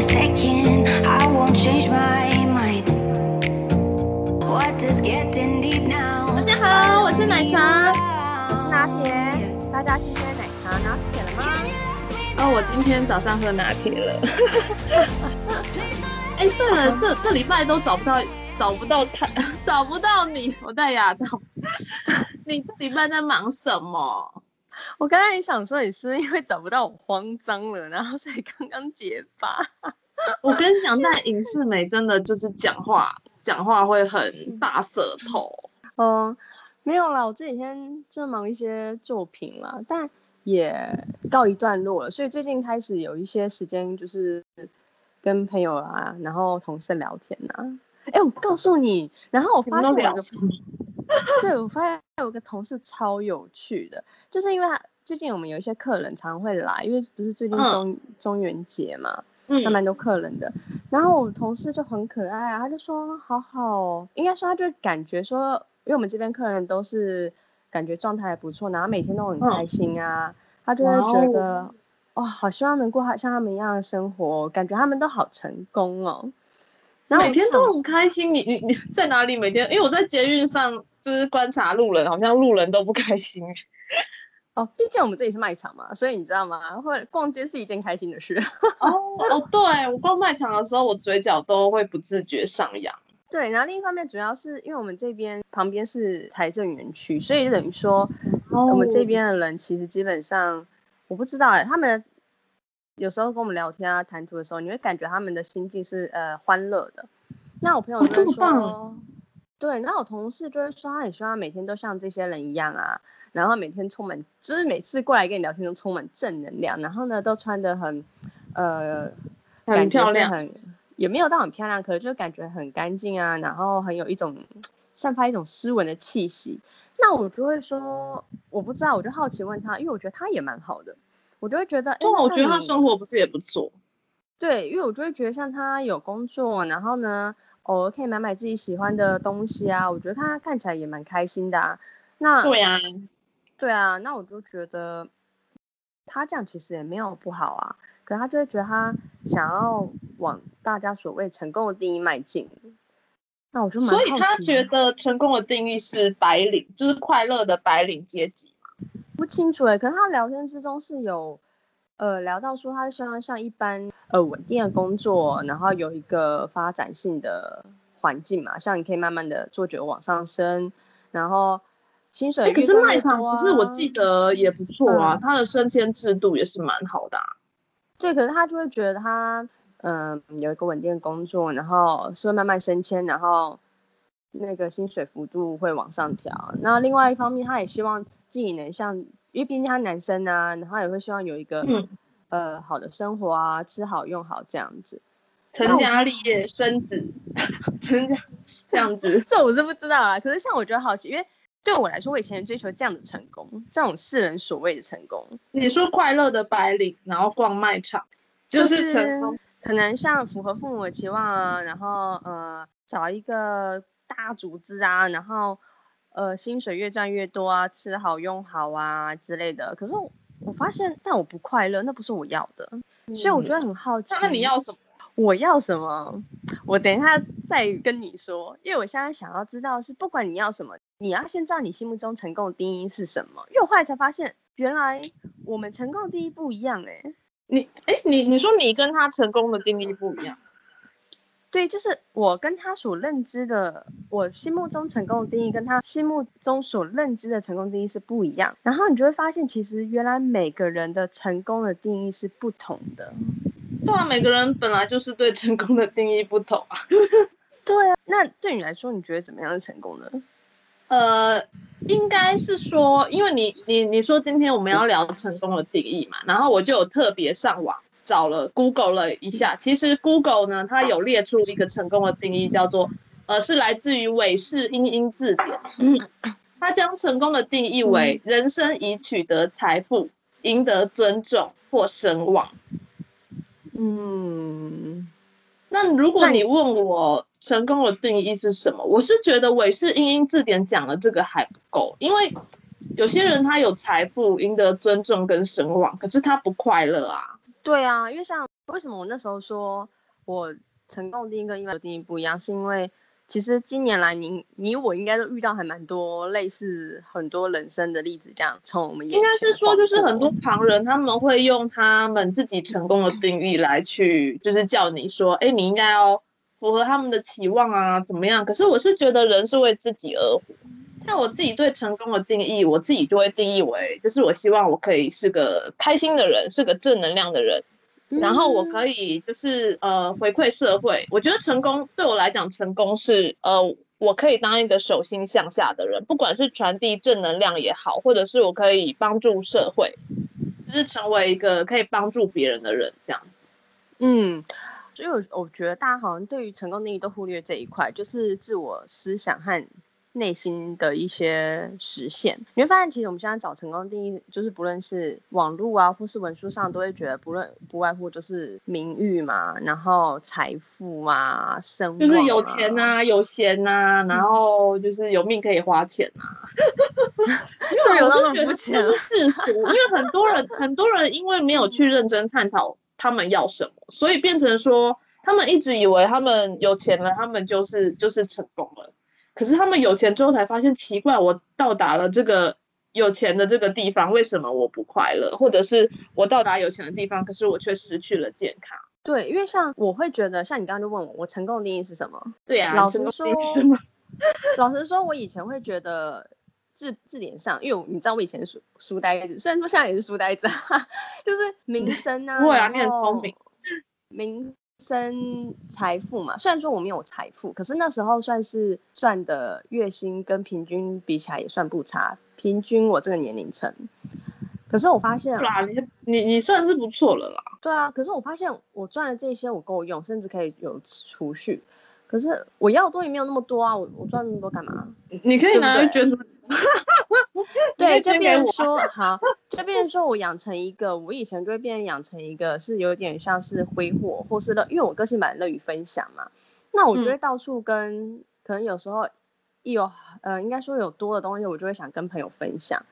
a second. I won't change my mind. What does getting deep now? 大家好，我是奶茶，我是拿铁。大家今天奶茶拿铁了吗？哦，我今天早上喝拿铁了。哎、欸，对了，这这礼拜都找不到，找不到他，找不到你，我戴牙套。你这礼拜在忙什么？我刚才也想说，你是不是因为找不到我慌张了，然后所以刚刚结巴？我跟你讲，但影视美真的就是讲话，讲话会很大舌头。嗯，没有啦，我这几天正忙一些作品啦，但也告一段落了，所以最近开始有一些时间，就是跟朋友啊，然后同事聊天呐。哎，我告诉你，然后我发现我有个。对，我发现有个同事超有趣的，就是因为他最近我们有一些客人常会来，因为不是最近中、嗯、中元节嘛，嗯，还蛮多客人的。然后我们同事就很可爱啊，他就说好好，应该说他就感觉说，因为我们这边客人都是感觉状态还不错，然后每天都很开心啊，嗯、他就会觉得哇、哦，好希望能过像他们一样的生活，感觉他们都好成功哦。然后每天都很开心，你你你在哪里？每天因为我在捷运上。就是观察路人，好像路人都不开心。哦，毕竟我们这里是卖场嘛，所以你知道吗？会逛街是一件开心的事。哦哦，对，我逛卖场的时候，我嘴角都会不自觉上扬。对，然后另一方面，主要是因为我们这边旁边是财政园区，所以等于说，哦、我们这边的人其实基本上，我不知道哎，他们有时候跟我们聊天啊、谈吐的时候，你会感觉他们的心境是呃欢乐的。那我朋友就会说。哦对，然后我同事就会说，他很希望每天都像这些人一样啊，然后每天充满，就是每次过来跟你聊天都充满正能量，然后呢都穿得很，呃，很漂亮，很也没有到很漂亮，可是就感觉很干净啊，然后很有一种散发一种斯文的气息。那我就会说，我不知道，我就好奇问他，因为我觉得他也蛮好的，我就会觉得，因为我觉得他生活不是也不错。对，因为我就会觉得像他有工作，然后呢。偶尔可以买买自己喜欢的东西啊，我觉得他看起来也蛮开心的啊。那对啊，对啊，那我就觉得他这样其实也没有不好啊。可是他就会觉得他想要往大家所谓成功的定义迈进。那我就蛮，所以他觉得成功的定义是白领，就是快乐的白领阶级。不清楚哎，可是他聊天之中是有。呃，聊到说他希望像一般呃稳定的工作，然后有一个发展性的环境嘛，像你可以慢慢的做久往上升，然后薪水、啊欸。可是卖场不是我记得也不错啊，他、嗯、的升迁制度也是蛮好的、啊。对，可是他就会觉得他嗯、呃、有一个稳定的工作，然后是会慢慢升迁，然后那个薪水幅度会往上调。那另外一方面，他也希望自己能像。因为毕竟他男生啊，然后也会希望有一个、嗯、呃好的生活啊，吃好用好这样子，成家立业生子，成家这样子，这我是不知道啦。可是像我觉得好奇，因为对我来说，我以前追求这样的成功，这种世人所谓的成功。你说快乐的白领，然后逛卖场，就是成功，可能像符合父母的期望啊，然后呃找一个大组织啊，然后。呃，薪水越赚越多啊，吃好用好啊之类的。可是我，发现，但我不快乐，那不是我要的。嗯、所以我觉得很好奇。那你要什么？我要什么？我等一下再跟你说。因为我现在想要知道是，不管你要什么，你要先知道你心目中成功的定义是什么。因为我后来才发现，原来我们成功的定义不一样哎、欸。你哎，你你说你跟他成功的定义不一样？对，就是我跟他所认知的，我心目中成功的定义，跟他心目中所认知的成功定义是不一样。然后你就会发现，其实原来每个人的成功的定义是不同的。对啊，每个人本来就是对成功的定义不同啊。对啊，那对你来说，你觉得怎么样是成功呢？呃，应该是说，因为你你你说今天我们要聊成功的定义嘛，然后我就有特别上网。找了 Google 了一下，其实 Google 呢，它有列出一个成功的定义，叫做，呃，是来自于韦氏英英字典。它将成功的定义为人生已取得财富、赢得尊重或声望。嗯，那如果你问我成功的定义是什么，我是觉得韦氏英英字典讲的这个还不够，因为有些人他有财富、赢得尊重跟声望，可是他不快乐啊。对啊，因为像为什么我那时候说我成功的定义跟一般的定义不一样？是因为其实近年来你你我应该都遇到还蛮多类似很多人生的例子，这样从我们应该是说，就是很多旁人他们会用他们自己成功的定义来去，就是叫你说，哎，你应该要符合他们的期望啊，怎么样？可是我是觉得人是为自己而活。像我自己对成功的定义，我自己就会定义为，就是我希望我可以是个开心的人，是个正能量的人，然后我可以就是呃回馈社会。我觉得成功对我来讲，成功是呃我可以当一个手心向下的人，不管是传递正能量也好，或者是我可以帮助社会，就是成为一个可以帮助别人的人这样子。嗯，所以我我觉得大家好像对于成功定义都忽略这一块，就是自我思想和。内心的一些实现，你会发现，其实我们现在找成功定义，就是不论是网络啊，或是文书上，都会觉得不论不外乎就是名誉嘛，然后财富啊，生、啊、就是有钱啊，有闲呐、啊，然后就是有命可以花钱啊。因为我是觉得是世俗，因为很多人很多人因为没有去认真探讨他们要什么，所以变成说他们一直以为他们有钱了，他们就是就是成功了。可是他们有钱之后才发现奇怪，我到达了这个有钱的这个地方，为什么我不快乐？或者是我到达有钱的地方，可是我却失去了健康？对，因为像我会觉得，像你刚刚就问我，我成功的定义是什么？对呀、啊，老实说，老实说，我以前会觉得字字典上，因为你知道我以前是书书呆子，虽然说现在也是书呆子，就是名声啊，对啊，你很聪明，名。生财富嘛，虽然说我没有财富，可是那时候算是赚的月薪跟平均比起来也算不差。平均我这个年龄层，可是我发现，你你你算是不错了啦。对啊，可是我发现我赚的这些我够用，甚至可以有储蓄。可是我要的东西没有那么多啊，我我赚那么多干嘛？你可以拿。对，就变成说好，就变成说我养成一个，我以前就会变成养成一个，是有点像是挥霍，或是乐，因为我个性蛮乐于分享嘛，那我就会到处跟，嗯、可能有时候一有，呃，应该说有多的东西，我就会想跟朋友分享，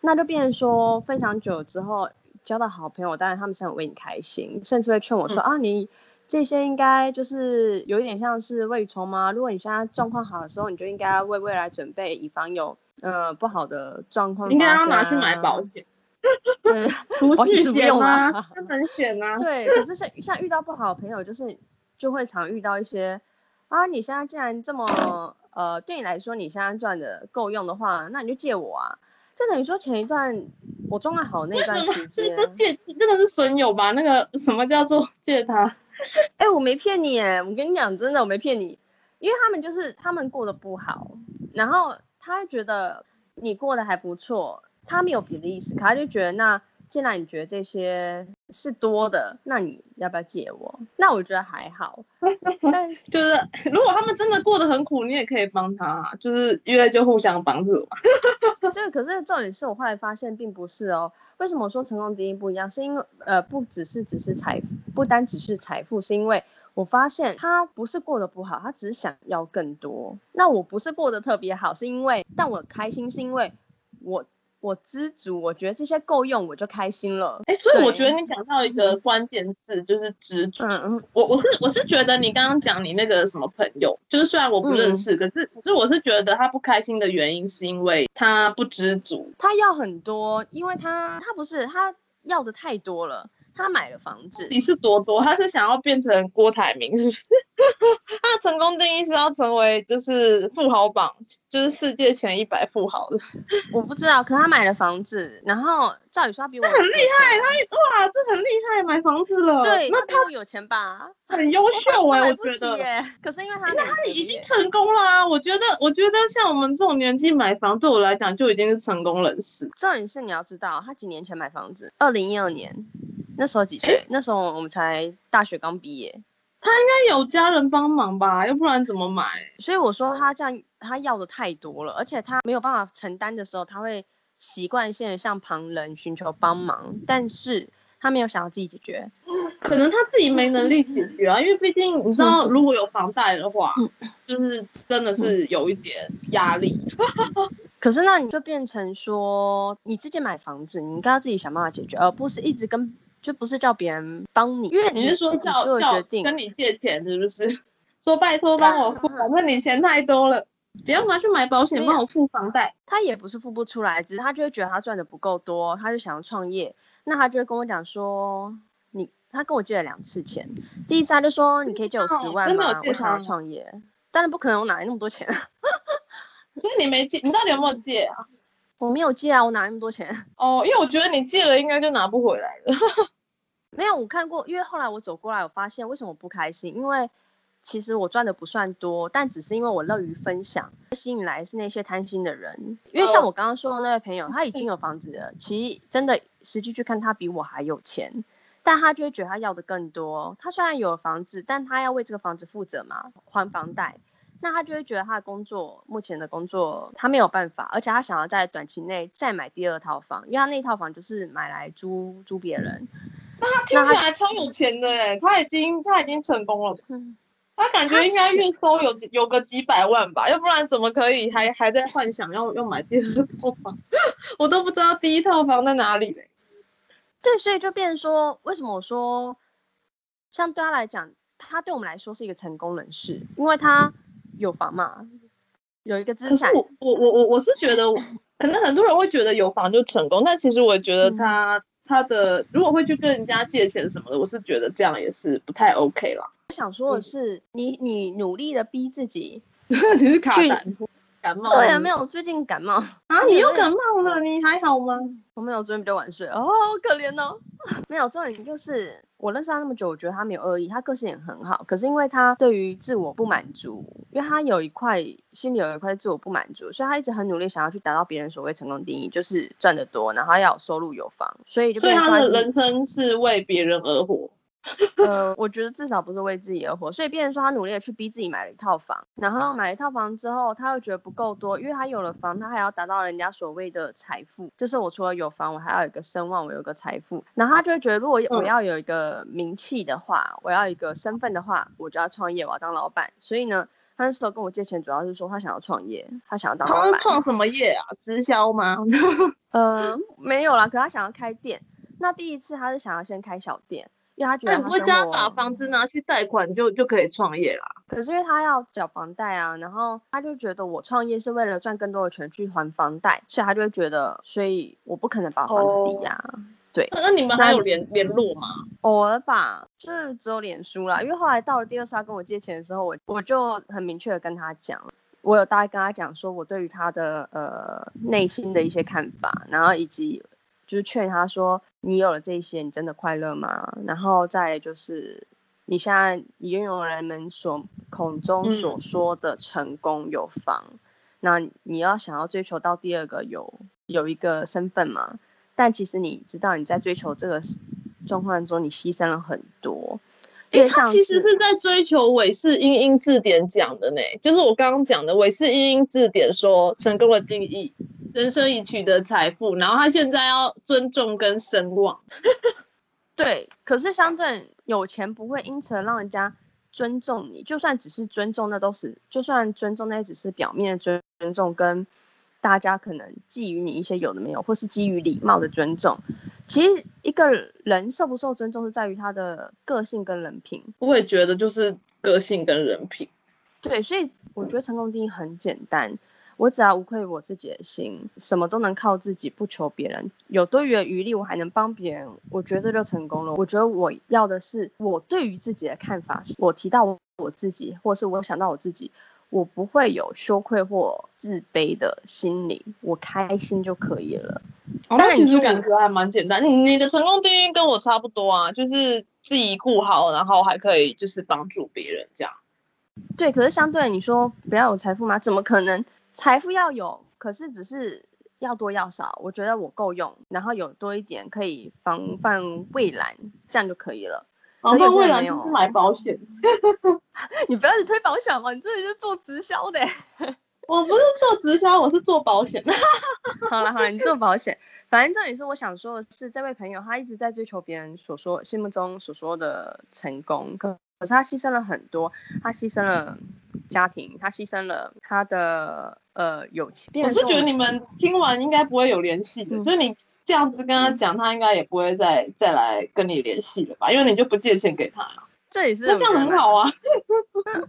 那就变成说分享久了之后交到好朋友，当然他们是很为你开心，甚至会劝我说、嗯、啊，你这些应该就是有一点像是未雨绸缪，如果你现在状况好的时候，你就应该为未来准备，以防有。呃，不好的状况，应该要拿去买保险。对，保险是不用啊，很险啊。对，可是像像遇到不好的朋友，就是就会常遇到一些啊，你现在既然这么呃，对你来说你现在赚的够用的话，那你就借我啊。就等于说前一段我状态好那段时间，借这个是损友吧？那个什么叫做借他？哎、欸，我没骗你哎，我跟你讲真的，我没骗你，因为他们就是他们过得不好，然后。他觉得你过得还不错，他没有别的意思，可他就觉得那既然你觉得这些是多的，那你要不要借我？那我觉得还好，但就是 如果他们真的过得很苦，你也可以帮他，就是因为就互相帮助嘛。对，可是重点是我后来发现并不是哦。为什么我说成功第一不一样？是因为呃，不只是只是财富，不单只是财富，是因为。我发现他不是过得不好，他只是想要更多。那我不是过得特别好，是因为，但我开心是因为我我知足，我觉得这些够用，我就开心了。哎、欸，所以我觉得你讲到一个关键字就是知足。嗯嗯，我我是我是觉得你刚刚讲你那个什么朋友，就是虽然我不认识，嗯、可是可是我是觉得他不开心的原因是因为他不知足，他要很多，因为他他不是他要的太多了。他买了房子，你是多多？他是想要变成郭台铭？他的成功定义是要成为就是富豪榜，就是世界前一百富豪的。我不知道，可他买了房子，然后赵宇说他比我很厉害，他哇，这很厉害，买房子了。对，那他有钱吧？很优秀哎、欸，我觉得。可是因为他那他已经成功了啊！我觉得，我觉得像我们这种年纪买房，对我来讲就已经是成功人士。重点是你要知道，他几年前买房子，二零一二年。那时候几岁？那时候我们才大学刚毕业，他应该有家人帮忙吧，要不然怎么买？所以我说他这样，他要的太多了，而且他没有办法承担的时候，他会习惯性的向旁人寻求帮忙，但是他没有想要自己解决，可能他自己没能力解决啊，因为毕竟你知道，如果有房贷的话，就是真的是有一点压力。可是那你就变成说，你自己买房子，你应该要自己想办法解决，而不是一直跟就不是叫别人帮你，因为你是说叫做决定跟你借钱是不是？说拜托帮我付，反正你钱太多了，不要拿去买保险，帮我付房贷。他也不是付不出来，只是他就会觉得他赚的不够多，他就想要创业。那他就会跟我讲说，你他跟我借了两次钱，第一次他就说你可以借我十万吗？我想要创业，当然不可能，我哪来那么多钱啊？所以你没借，你到底有没有借啊？我没有借啊，我哪那么多钱？哦，因为我觉得你借了应该就拿不回来了。没有，我看过，因为后来我走过来，我发现为什么我不开心？因为其实我赚的不算多，但只是因为我乐于分享，吸引来是那些贪心的人。因为像我刚刚说的那位朋友，他已经 有房子了，其实真的实际去看，他比我还有钱，但他就会觉得他要的更多。他虽然有了房子，但他要为这个房子负责嘛，还房贷。那他就会觉得他的工作，目前的工作他没有办法，而且他想要在短期内再买第二套房，因为他那套房就是买来租租别人。那他听起来超有钱的哎，他已经他已经成功了，他感觉应该月收有有个几百万吧，要不然怎么可以还还在幻想要要买第二套房？我都不知道第一套房在哪里嘞。对，所以就变成说，为什么我说，像对他来讲，他对我们来说是一个成功人士，因为他。有房嘛？有一个资产。我我我我我是觉得，可能很多人会觉得有房就成功，但其实我觉得他、嗯、他的如果会去跟人家借钱什么的，我是觉得这样也是不太 OK 啦。我想说的是，嗯、你你努力的逼自己，你是卡胆。感冒？对啊，没有，最近感冒啊，你又感冒了，你还好吗？我没有，昨天比较晚睡哦，好可怜哦。没有，重点就是我认识他那么久，我觉得他没有恶意，他个性也很好。可是因为他对于自我不满足，因为他有一块心里有一块自我不满足，所以他一直很努力想要去达到别人所谓成功定义，就是赚得多，然后要有收入有房，所以就所以他的人生是为别人而活。呃，我觉得至少不是为自己而活，所以变成说他努力的去逼自己买了一套房，然后买了一套房之后，他又觉得不够多，因为他有了房，他还要达到人家所谓的财富，就是我除了有房，我还要有一个声望，我有一个财富，然后他就会觉得，如果我要有一个名气的话，我要一个身份的话，我就要创业，我要当老板。所以呢，他那时候跟我借钱，主要是说他想要创业，他想要当老板。创什么业啊？直销吗？呃，没有啦，可他想要开店。那第一次他是想要先开小店。因为他觉得他，他不会这样把房子拿去贷款就就可以创业啦。可是因为他要缴房贷啊，然后他就觉得我创业是为了赚更多的钱去还房贷，所以他就会觉得，所以我不可能把房子抵押。Oh. 对，那你们还有联联络吗？偶尔吧，就是只有脸书啦。因为后来到了第二次他跟我借钱的时候，我我就很明确的跟他讲，我有大概跟他讲说我对于他的呃内心的一些看法，然后以及。就是劝他说：“你有了这些，你真的快乐吗？然后再就是，你现在你拥有人们所口中所说的成功有房，嗯、那你要想要追求到第二个有有一个身份嘛？但其实你知道你在追求这个状况中，你牺牲了很多。因为他其实是在追求韦氏英英字典讲的呢，就是我刚刚讲的韦氏英英字典说成功的定义。”人生已取得财富，然后他现在要尊重跟声望，对。可是相对有钱不会因此让人家尊重你，就算只是尊重，那都是就算尊重，那也只是表面的尊尊重，跟大家可能基于你一些有的没有，或是基于礼貌的尊重。其实一个人受不受尊重是在于他的个性跟人品。我也觉得就是个性跟人品。对，所以我觉得成功定义很简单。我只要无愧于我自己的心，什么都能靠自己，不求别人。有多余的余力，我还能帮别人，我觉得这就成功了。我觉得我要的是，我对于自己的看法是，我提到我我自己，或是我想到我自己，我不会有羞愧或自卑的心理，我开心就可以了。哦，那其实感觉还蛮简单。你你的成功定义跟我差不多啊，就是自己顾好，然后还可以就是帮助别人这样。对，可是相对你说不要有财富吗？怎么可能？财富要有，可是只是要多要少，我觉得我够用，然后有多一点可以防范未来，这样就可以了。防范未来就是买保险。你不要去推保险嘛，你自己是做直销的。我不是做直销，我是做保险。好了好了，你做保险，反正这里是我想说的是，这位朋友他一直在追求别人所说心目中所说的成功，可可是他牺牲了很多，他牺牲了。家庭，他牺牲了他的呃有钱。我是觉得你们听完应该不会有联系的，嗯、就是你这样子跟他讲，他应该也不会再再来跟你联系了吧？因为你就不借钱给他了。这也是那这样很好啊。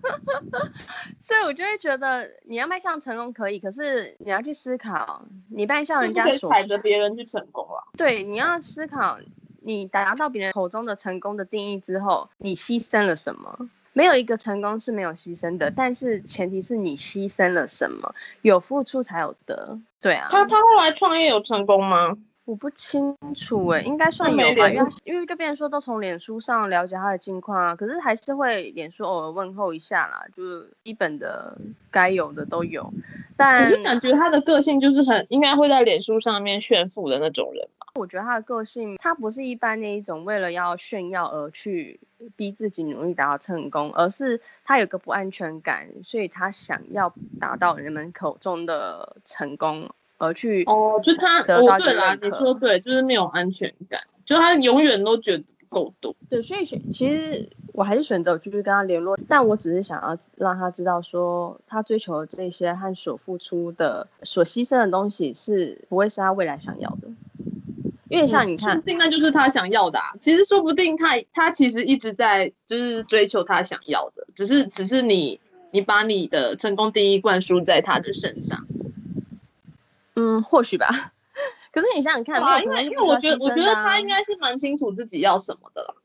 所以我就会觉得你要迈向成功可以，可是你要去思考，你迈向人家所踩着别人去成功了。对，你要思考，你达到别人口中的成功的定义之后，你牺牲了什么？没有一个成功是没有牺牲的，但是前提是你牺牲了什么，有付出才有得。对啊，他他后来创业有成功吗？我不清楚哎、欸，应该算有吧，因为因为就变成说都从脸书上了解他的近况啊，可是还是会脸书偶尔问候一下啦，就是基本的该有的都有。但可是感觉他的个性就是很应该会在脸书上面炫富的那种人吧？我觉得他的个性，他不是一般那一种为了要炫耀而去逼自己努力达到成功，而是他有个不安全感，所以他想要达到人们口中的成功。而去哦，就他哦，对啦，你说对，就是没有安全感，就他永远都觉得不够多。对，所以选其实我还是选择继续跟他联络，但我只是想要让他知道，说他追求的这些和所付出的、所牺牲的东西是不会是他未来想要的。因为像你看，说不定那就是他想要的啊。其实说不定他他其实一直在就是追求他想要的，只是只是你你把你的成功第一灌输在他的身上。嗯，或许吧。可是你想想看，因为因为我觉得，我觉得他应该是蛮清楚自己要什么的了。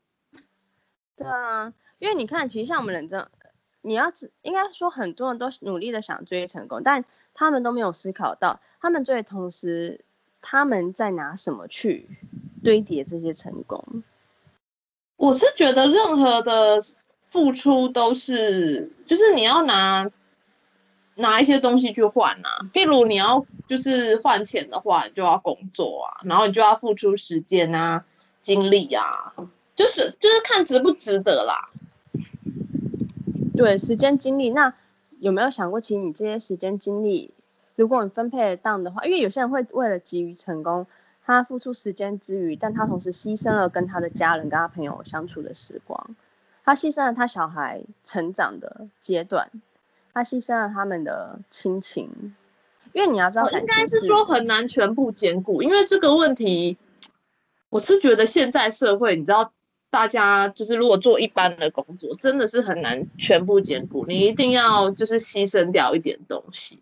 对啊，因为你看，其实像我们人这样，你要应该说很多人都努力的想追成功，但他们都没有思考到，他们追的同时，他们在拿什么去堆叠这些成功。我是觉得任何的付出都是，就是你要拿。拿一些东西去换啊，譬如你要就是换钱的话，你就要工作啊，然后你就要付出时间啊、精力啊，就是就是看值不值得啦。对，时间精力，那有没有想过，其实你这些时间精力，如果你分配得当的话，因为有些人会为了急于成功，他付出时间之余，但他同时牺牲了跟他的家人、跟他朋友相处的时光，他牺牲了他小孩成长的阶段。他牺牲了他们的亲情，因为你要知道，应该是说很难全部兼顾。因为这个问题，我是觉得现在社会，你知道，大家就是如果做一般的工作，真的是很难全部兼顾。你一定要就是牺牲掉一点东西。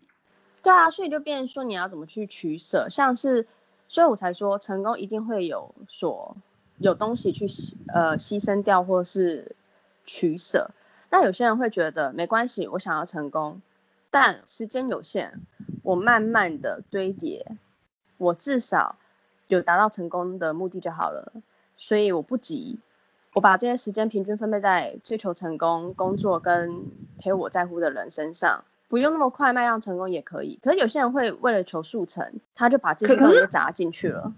对啊，所以就变成说你要怎么去取舍，像是，所以我才说成功一定会有所有东西去呃牺牲掉，或是取舍。那有些人会觉得没关系，我想要成功，但时间有限，我慢慢的堆叠，我至少有达到成功的目的就好了，所以我不急，我把这些时间平均分配在追求成功、工作跟陪我在乎的人身上，不用那么快迈向成功也可以。可是有些人会为了求速成，他就把这些东西都砸进去了。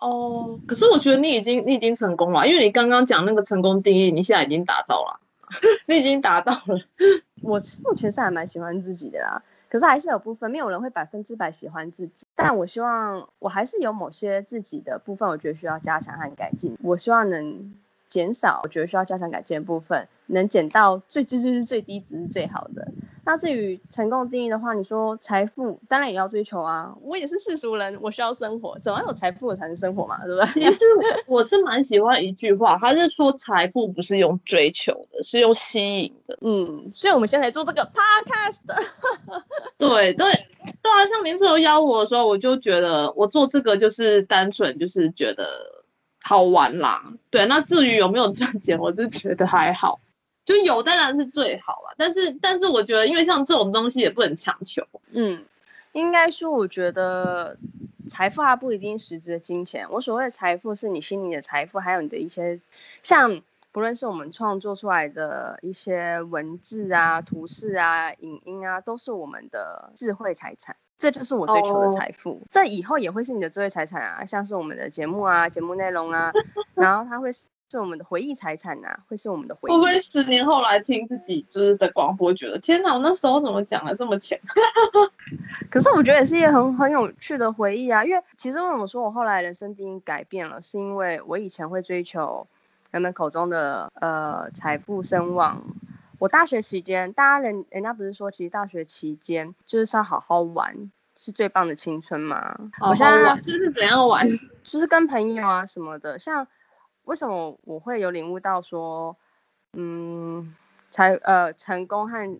哦，可是我觉得你已经你已经成功了，因为你刚刚讲那个成功定义，你现在已经达到了。你已经达到了，我目前是还蛮喜欢自己的啦，可是还是有部分没有人会百分之百喜欢自己，但我希望我还是有某些自己的部分，我觉得需要加强和改进，我希望能减少我觉得需要加强改进的部分，能减到最最最最低值是最好的。那至于成功定义的话，你说财富当然也要追求啊。我也是世俗人，我需要生活，总要有财富才能生活嘛，对不对？其实我是蛮喜欢一句话，他是说财富不是用追求的，是用吸引的。嗯，所以我们先来做这个 podcast。对对对啊，像林志柔邀我的时候，我就觉得我做这个就是单纯就是觉得好玩啦。对，那至于有没有赚钱，我是觉得还好。就有当然是最好了，但是但是我觉得，因为像这种东西也不能强求。嗯，应该说，我觉得财富它不一定实质的金钱。我所谓的财富，是你心里的财富，还有你的一些，像不论是我们创作出来的一些文字啊、图示啊、影音啊，都是我们的智慧财产。这就是我追求的财富。Oh. 这以后也会是你的智慧财产啊，像是我们的节目啊、节目内容啊，然后它会是。是我们的回忆财产、啊，会是我们的回忆。会不会十年后来听自己就是的广播，觉得天哪，我那时候怎么讲的这么浅？可是我觉得也是一个很很有趣的回忆啊，因为其实为什么说我后来人生定义改变了，是因为我以前会追求人们口中的呃财富声望，我大学期间，大家人人家不是说，其实大学期间就是要好好玩，是最棒的青春嘛？好好玩，这是怎样玩？就是跟朋友啊什么的。像为什么我会有领悟到说，嗯，才呃成功和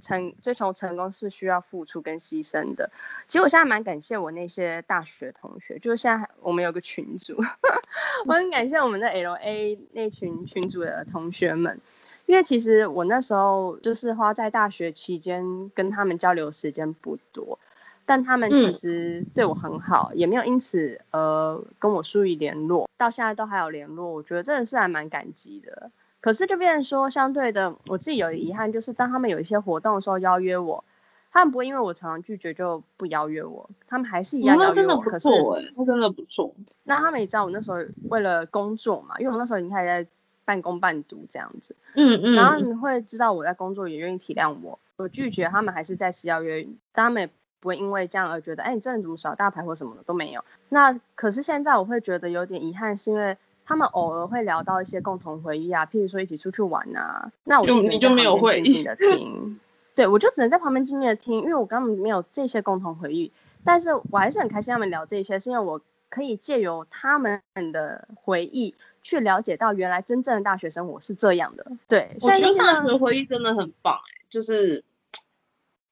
成追求成功是需要付出跟牺牲的。其实我现在蛮感谢我那些大学同学，就是现在我们有个群组，我很感谢我们的 LA 那群群组的同学们。因为其实我那时候就是花在大学期间跟他们交流时间不多，但他们其实对我很好，嗯、也没有因此呃跟我疏于联络，到现在都还有联络，我觉得真的是还蛮感激的。可是就变成说，相对的，我自己有遗憾，就是当他们有一些活动的时候邀约我，他们不会因为我常常拒绝就不邀约我，他们还是一样邀约我。可是那真的不错。那他们也知道我那时候为了工作嘛，因为我那时候已经开始在。半工半读这样子，嗯嗯，然后你会知道我在工作，也愿意体谅我。我拒绝他们，还是再次邀约，但他们也不会因为这样而觉得，哎，你这人怎么耍大牌或什么的都没有。那可是现在我会觉得有点遗憾，是因为他们偶尔会聊到一些共同回忆啊，譬如说一起出去玩啊，那我就你就没有会静静的听，对，我就只能在旁边静静的听，因为我根本没有这些共同回忆。但是我还是很开心他们聊这些，是因为我可以借由他们的回忆。去了解到原来真正的大学生活是这样的，对，我觉得大学回忆真的很棒，欸，就是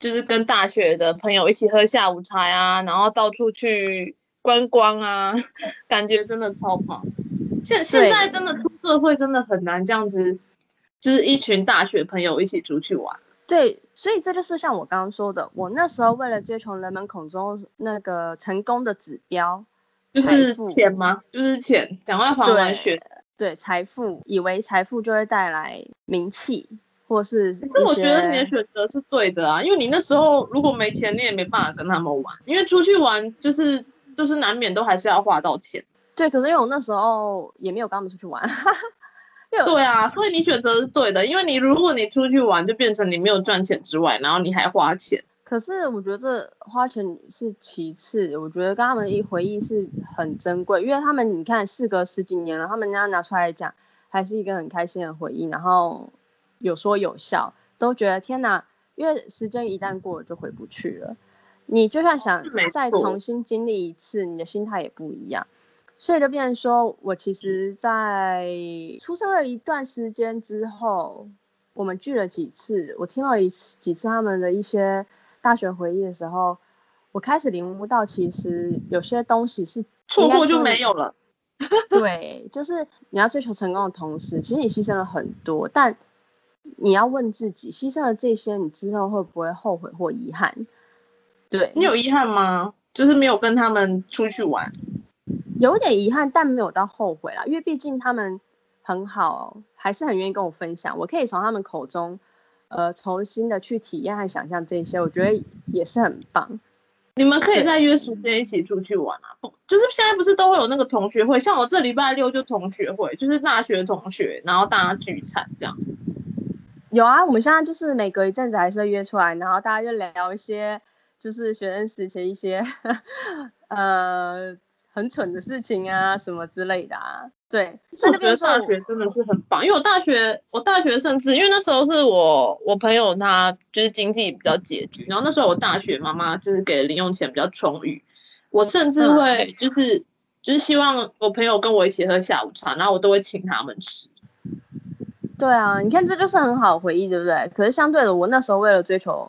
就是跟大学的朋友一起喝下午茶呀，然后到处去观光啊，感觉真的超棒。现现在真的出社会真的很难这样子，就是一群大学朋友一起出去玩。对，所以这就是像我刚刚说的，我那时候为了追求人们口中那个成功的指标。就是钱吗？就是钱，赶快还完学。对，财富，以为财富就会带来名气，或是。那我觉得你的选择是对的啊，因为你那时候如果没钱，你也没办法跟他们玩，因为出去玩就是就是难免都还是要花到钱。对，可是因为我那时候也没有跟他们出去玩。对啊，所以你选择是对的，因为你如果你出去玩，就变成你没有赚钱之外，然后你还花钱。可是我觉得这花钱是其次，我觉得跟他们一回忆是很珍贵，因为他们你看事隔十几年了，他们家拿出来讲，还是一个很开心的回忆，然后有说有笑，都觉得天哪，因为时间一旦过了就回不去了，你就算想再重新经历一次，你的心态也不一样，所以就变成说我其实，在出生了一段时间之后，我们聚了几次，我听到一几次他们的一些。大学回忆的时候，我开始领悟到，其实有些东西是错过就没有了。对，就是你要追求成功的同时，其实你牺牲了很多，但你要问自己，牺牲了这些，你之后会不会后悔或遗憾？对，你有遗憾吗？就是没有跟他们出去玩，有点遗憾，但没有到后悔啦，因为毕竟他们很好，还是很愿意跟我分享，我可以从他们口中。呃，重新的去体验和想象这些，我觉得也是很棒。你们可以再约时间一起出去玩啊！不，就是现在不是都会有那个同学会？像我这礼拜六就同学会，就是大学同学，然后大家聚餐这样。有啊，我们现在就是每隔一阵子还是会约出来，然后大家就聊一些，就是学生时期一些，呃。很蠢的事情啊，什么之类的啊，对。我觉得大学真的是很棒，因为我大学，我大学甚至因为那时候是我我朋友他就是经济比较拮据，然后那时候我大学妈妈就是给的零用钱比较充裕，我甚至会就是、嗯、就是希望我朋友跟我一起喝下午茶，然后我都会请他们吃。对啊，你看这就是很好的回忆，对不对？可是相对的，我那时候为了追求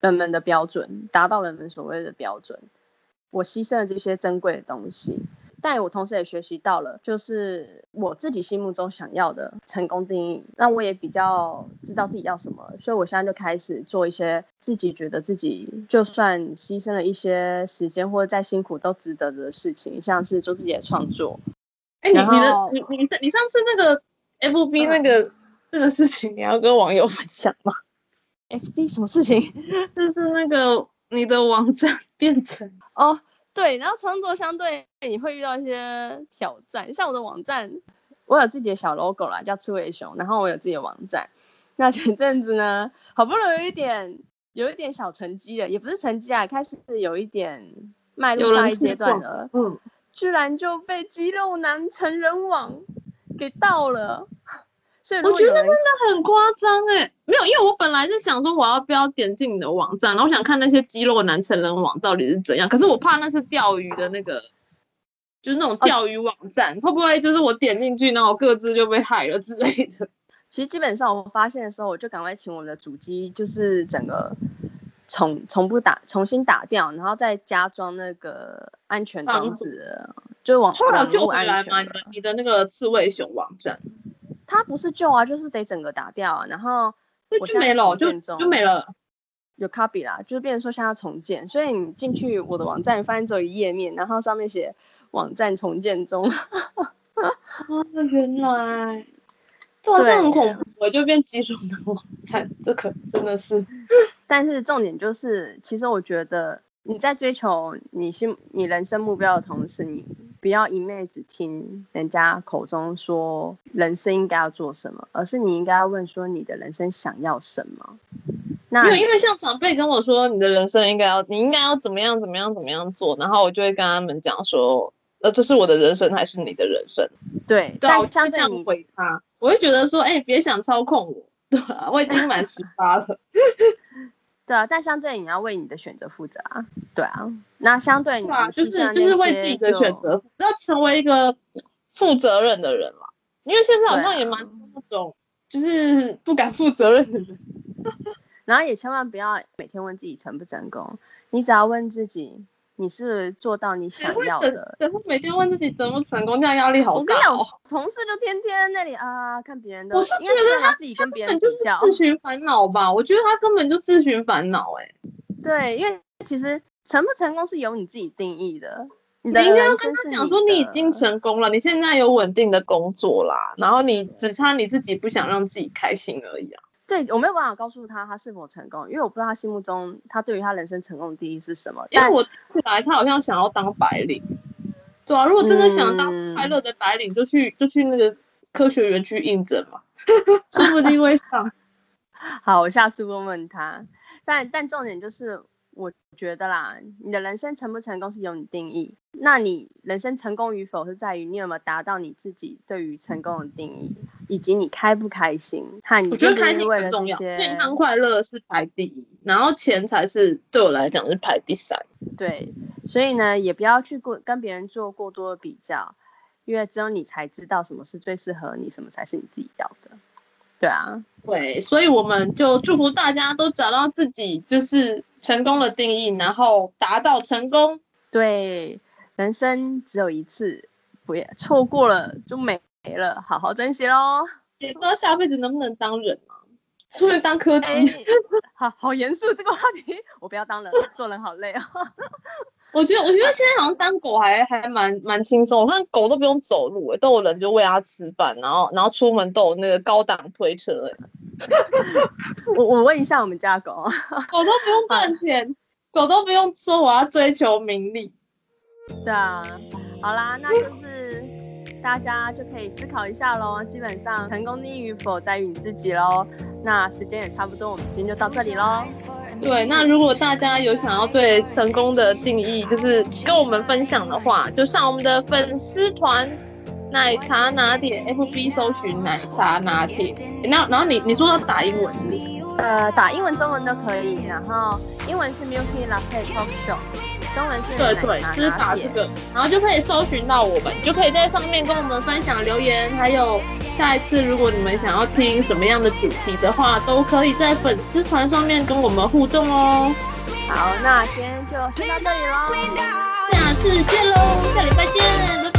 人们的标准，达到人们所谓的标准。我牺牲了这些珍贵的东西，但我同时也学习到了，就是我自己心目中想要的成功定义。那我也比较知道自己要什么，所以我现在就开始做一些自己觉得自己就算牺牲了一些时间或者再辛苦都值得的事情，像是做自己的创作。哎、欸，你你的你你你上次那个 FB 那个、嗯、这个事情，你要跟网友分享吗？FB 什么事情？就是那个。你的网站 变成哦，对，然后创作相对你会遇到一些挑战，像我的网站，我有自己的小 logo 啦，叫刺猬熊，然后我有自己的网站。那前阵子呢，好不容易有一点有一点小成绩了，也不是成绩啊，开始有一点迈入下一阶段了，嗯，居然就被肌肉男成人网给盗了。所以我觉得真的很夸张哎，没有，因为我本来是想说我要不要点进你的网站，然后我想看那些肌肉男成人网到底是怎样，可是我怕那是钓鱼的那个，就是那种钓鱼网站，会不会就是我点进去，然后我个资就被害了之类的？其实基本上我发现的时候，我就赶快请我们的主机，就是整个重重不打重新打掉，然后再加装那个安全装置，就网后来就回来吗？安全的你的你的那个刺猬熊网站它不是旧啊，就是得整个打掉啊，然后就没了，就就没了。有 copy 啦，就是变成说现在要重建，所以你进去我的网站，发现只有一页面，然后上面写网站重建中。啊，原来，对这很恐怖，我就变肌肉的网站，这可真的是。但是重点就是，其实我觉得你在追求你心、你人生目标的同时，你不要一昧只听人家口中说人生应该要做什么，而是你应该要问说你的人生想要什么。那因为因为像长辈跟我说，你的人生应该要，你应该要怎么样怎么样怎么样做，然后我就会跟他们讲说，呃，这是我的人生还是你的人生？对，对啊，我但就这样回他，我会觉得说，哎，别想操控我，对啊，我已经满十八了。对啊，但相对你要为你的选择负责啊，对啊，那相对你啊，就是就是为自己的选择，要成为一个负责任的人了。因为现在好像也蛮多那种，就是不敢负责任的人。然后也千万不要每天问自己成不成功，你只要问自己，你是做到你想要的。然后每天问自己怎么成功，这样压力好大我跟你讲，同事就天天在那里啊看别人的，我是觉得他自己跟别人就是比较。自寻烦恼吧？我觉得他根本就自寻烦恼哎。对，因为其实成不成功是由你自己定义的。你你应该要人跟他讲说你已经成功了，你现在有稳定的工作啦，然后你只差你自己不想让自己开心而已啊。对我没有办法告诉他他是否成功，因为我不知道他心目中他对于他人生成功的定义是什么。但因为我听起来他好像想要当白领，对啊，如果真的想当嗯快乐的白领，就去就去那个科学园区应征嘛，说不定会上。好，我下次问问他。但但重点就是，我觉得啦，你的人生成不成功是由你定义。那你人生成功与否是在于你有没有达到你自己对于成功的定义，以及你开不开心。和你我觉得开心愿不重要，了健康快乐是排第一，然后钱才是对我来讲是排第三。对，所以呢，也不要去过跟别人做过多的比较，因为只有你才知道什么是最适合你，什么才是你自己要的。对啊，对，所以我们就祝福大家都找到自己就是成功的定义，然后达到成功。对，人生只有一次，不要错过了就没了，好好珍惜喽。也不知道下辈子能不能当人啊？是不是当柯基？哎，好好严肃这个话题，我不要当人，做人好累啊。我觉得，我觉得现在好像当狗还还蛮蛮轻松。我看狗都不用走路、欸，都有人就喂它吃饭，然后然后出门都有那个高档推车、欸，我我问一下我们家狗，狗都不用赚钱，狗都不用说我要追求名利。对啊，好啦，那就是大家就可以思考一下喽。基本上成功定义与否在于你自己喽。那时间也差不多，我们今天就到这里喽。对，那如果大家有想要对成功的定义，就是跟我们分享的话，就上我们的粉丝团奶茶拿铁 FB 搜寻奶茶拿铁。然后然后你你说要打英文是是？呃，打英文、中文都可以。然后英文是 Milky Latte Talk Show，中文是对对，就是打这个，然后就可以搜寻到我们，就可以在上面跟我们分享留言，还有下一次如果你们想要听什么样的主题的话，都可以在粉丝团上面跟我们互动哦。好，那今天就先到这里喽，下次见喽，下礼拜见，拜拜。